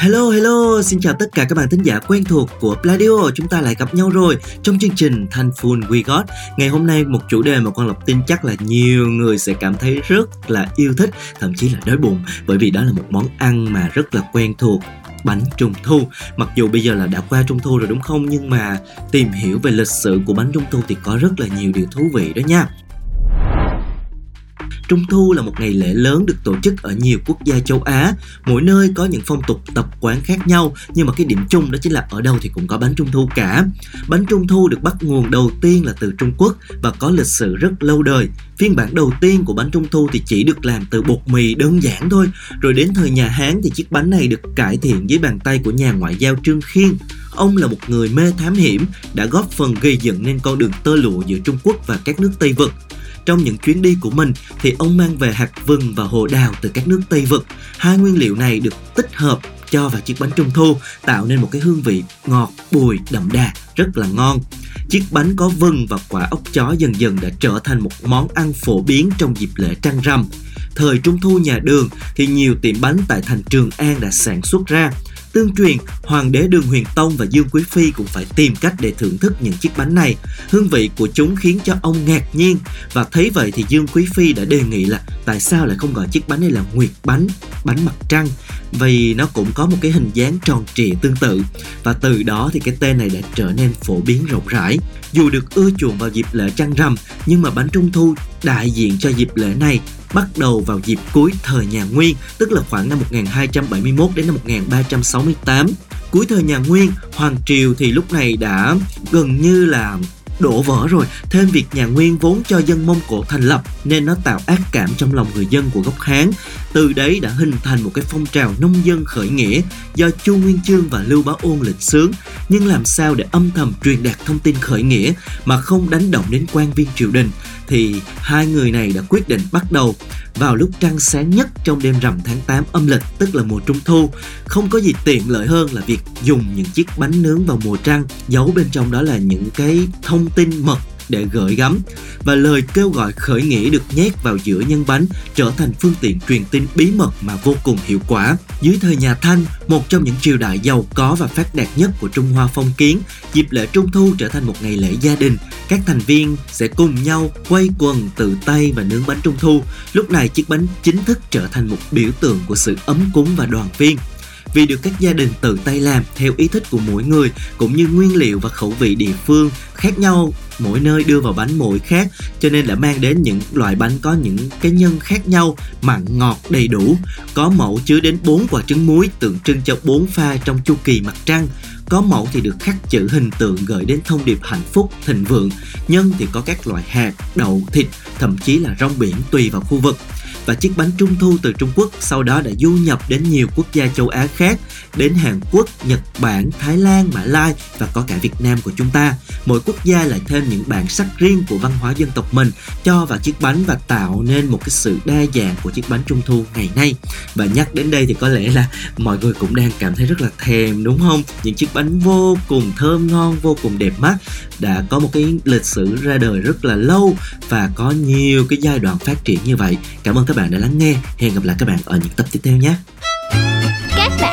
Hello hello, xin chào tất cả các bạn thính giả quen thuộc của Pladio. Chúng ta lại gặp nhau rồi trong chương trình Thankful We Got. Ngày hôm nay một chủ đề mà con Lộc tin chắc là nhiều người sẽ cảm thấy rất là yêu thích Thậm chí là đói bụng Bởi vì đó là một món ăn mà rất là quen thuộc bánh trung thu. Mặc dù bây giờ là đã qua trung thu rồi đúng không? Nhưng mà tìm hiểu về lịch sử của bánh trung thu thì có rất là nhiều điều thú vị đó nha. Trung thu là một ngày lễ lớn được tổ chức ở nhiều quốc gia châu Á. Mỗi nơi có những phong tục tập quán khác nhau, nhưng mà cái điểm chung đó chính là ở đâu thì cũng có bánh trung thu cả. Bánh trung thu được bắt nguồn đầu tiên là từ Trung Quốc và có lịch sử rất lâu đời. Phiên bản đầu tiên của bánh trung thu thì chỉ được làm từ bột mì đơn giản thôi. Rồi đến thời nhà Hán thì chiếc bánh này được cải thiện dưới bàn tay của nhà ngoại giao Trương Khiên. Ông là một người mê thám hiểm, đã góp phần gây dựng nên con đường tơ lụa giữa Trung Quốc và các nước Tây Vực. Trong những chuyến đi của mình thì ông mang về hạt vừng và hồ đào từ các nước Tây Vực. Hai nguyên liệu này được tích hợp cho vào chiếc bánh trung thu tạo nên một cái hương vị ngọt, bùi, đậm đà, rất là ngon. Chiếc bánh có vừng và quả ốc chó dần dần đã trở thành một món ăn phổ biến trong dịp lễ trăng rằm. Thời trung thu nhà đường thì nhiều tiệm bánh tại thành Trường An đã sản xuất ra Tương truyền, Hoàng đế Đường Huyền Tông và Dương Quý Phi cũng phải tìm cách để thưởng thức những chiếc bánh này. Hương vị của chúng khiến cho ông ngạc nhiên và thấy vậy thì Dương Quý Phi đã đề nghị là tại sao lại không gọi chiếc bánh này là nguyệt bánh, bánh mặt trăng vì nó cũng có một cái hình dáng tròn trịa tương tự và từ đó thì cái tên này đã trở nên phổ biến rộng rãi. Dù được ưa chuộng vào dịp lễ trăng rằm nhưng mà bánh trung thu đại diện cho dịp lễ này bắt đầu vào dịp cuối thời nhà Nguyên, tức là khoảng năm 1271 đến năm 1368. Cuối thời nhà Nguyên, Hoàng Triều thì lúc này đã gần như là đổ vỡ rồi. Thêm việc nhà nguyên vốn cho dân mông cổ thành lập nên nó tạo ác cảm trong lòng người dân của gốc hán. Từ đấy đã hình thành một cái phong trào nông dân khởi nghĩa do chu nguyên chương và lưu bá ôn lịch sướng. Nhưng làm sao để âm thầm truyền đạt thông tin khởi nghĩa mà không đánh động đến quan viên triều đình? Thì hai người này đã quyết định bắt đầu vào lúc trăng sáng nhất trong đêm rằm tháng 8 âm lịch, tức là mùa trung thu. Không có gì tiện lợi hơn là việc dùng những chiếc bánh nướng vào mùa trăng. Giấu bên trong đó là những cái thông tin mật để gửi gắm và lời kêu gọi khởi nghĩa được nhét vào giữa nhân bánh trở thành phương tiện truyền tin bí mật mà vô cùng hiệu quả. Dưới thời nhà Thanh, một trong những triều đại giàu có và phát đạt nhất của Trung Hoa phong kiến, dịp lễ Trung Thu trở thành một ngày lễ gia đình. Các thành viên sẽ cùng nhau quay quần tự tay và nướng bánh Trung Thu. Lúc này chiếc bánh chính thức trở thành một biểu tượng của sự ấm cúng và đoàn viên vì được các gia đình tự tay làm theo ý thích của mỗi người, cũng như nguyên liệu và khẩu vị địa phương khác nhau mỗi nơi đưa vào bánh mỗi khác, cho nên đã mang đến những loại bánh có những cái nhân khác nhau, mặn, ngọt, đầy đủ. Có mẫu chứa đến 4 quả trứng muối tượng trưng cho bốn pha trong chu kỳ mặt trăng. Có mẫu thì được khắc chữ hình tượng gợi đến thông điệp hạnh phúc, thịnh vượng. Nhân thì có các loại hạt, đậu, thịt, thậm chí là rong biển tùy vào khu vực và chiếc bánh trung thu từ Trung Quốc sau đó đã du nhập đến nhiều quốc gia châu Á khác, đến Hàn Quốc, Nhật Bản, Thái Lan, Mã Lai và có cả Việt Nam của chúng ta. Mỗi quốc gia lại thêm những bản sắc riêng của văn hóa dân tộc mình cho vào chiếc bánh và tạo nên một cái sự đa dạng của chiếc bánh trung thu ngày nay. Và nhắc đến đây thì có lẽ là mọi người cũng đang cảm thấy rất là thèm đúng không? Những chiếc bánh vô cùng thơm ngon, vô cùng đẹp mắt đã có một cái lịch sử ra đời rất là lâu và có nhiều cái giai đoạn phát triển như vậy. Cảm ơn các bạn đã lắng nghe. Hẹn gặp lại các bạn ở những tập tiếp theo nhé. Các bạn